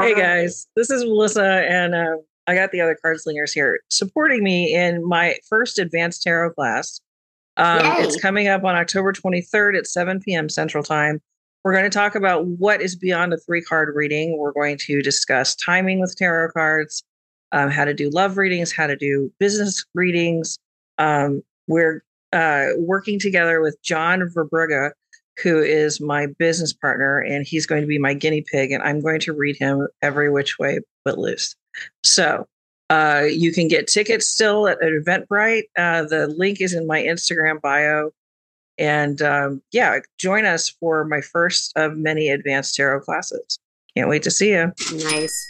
hey guys, this is Melissa, and uh, I got the other card slingers here supporting me in my first advanced tarot class. Um, it's coming up on October 23rd at 7 p.m. Central Time. We're going to talk about what is beyond a three card reading. We're going to discuss timing with tarot cards, um, how to do love readings, how to do business readings. Um, we're uh, working together with John Verbrugge, who is my business partner, and he's going to be my guinea pig, and I'm going to read him every which way but loose. So uh, you can get tickets still at, Eventbrite. Uh, the link is in my Instagram bio. And um, yeah, join us for my first of many advanced tarot classes. Can't wait to see you. Nice.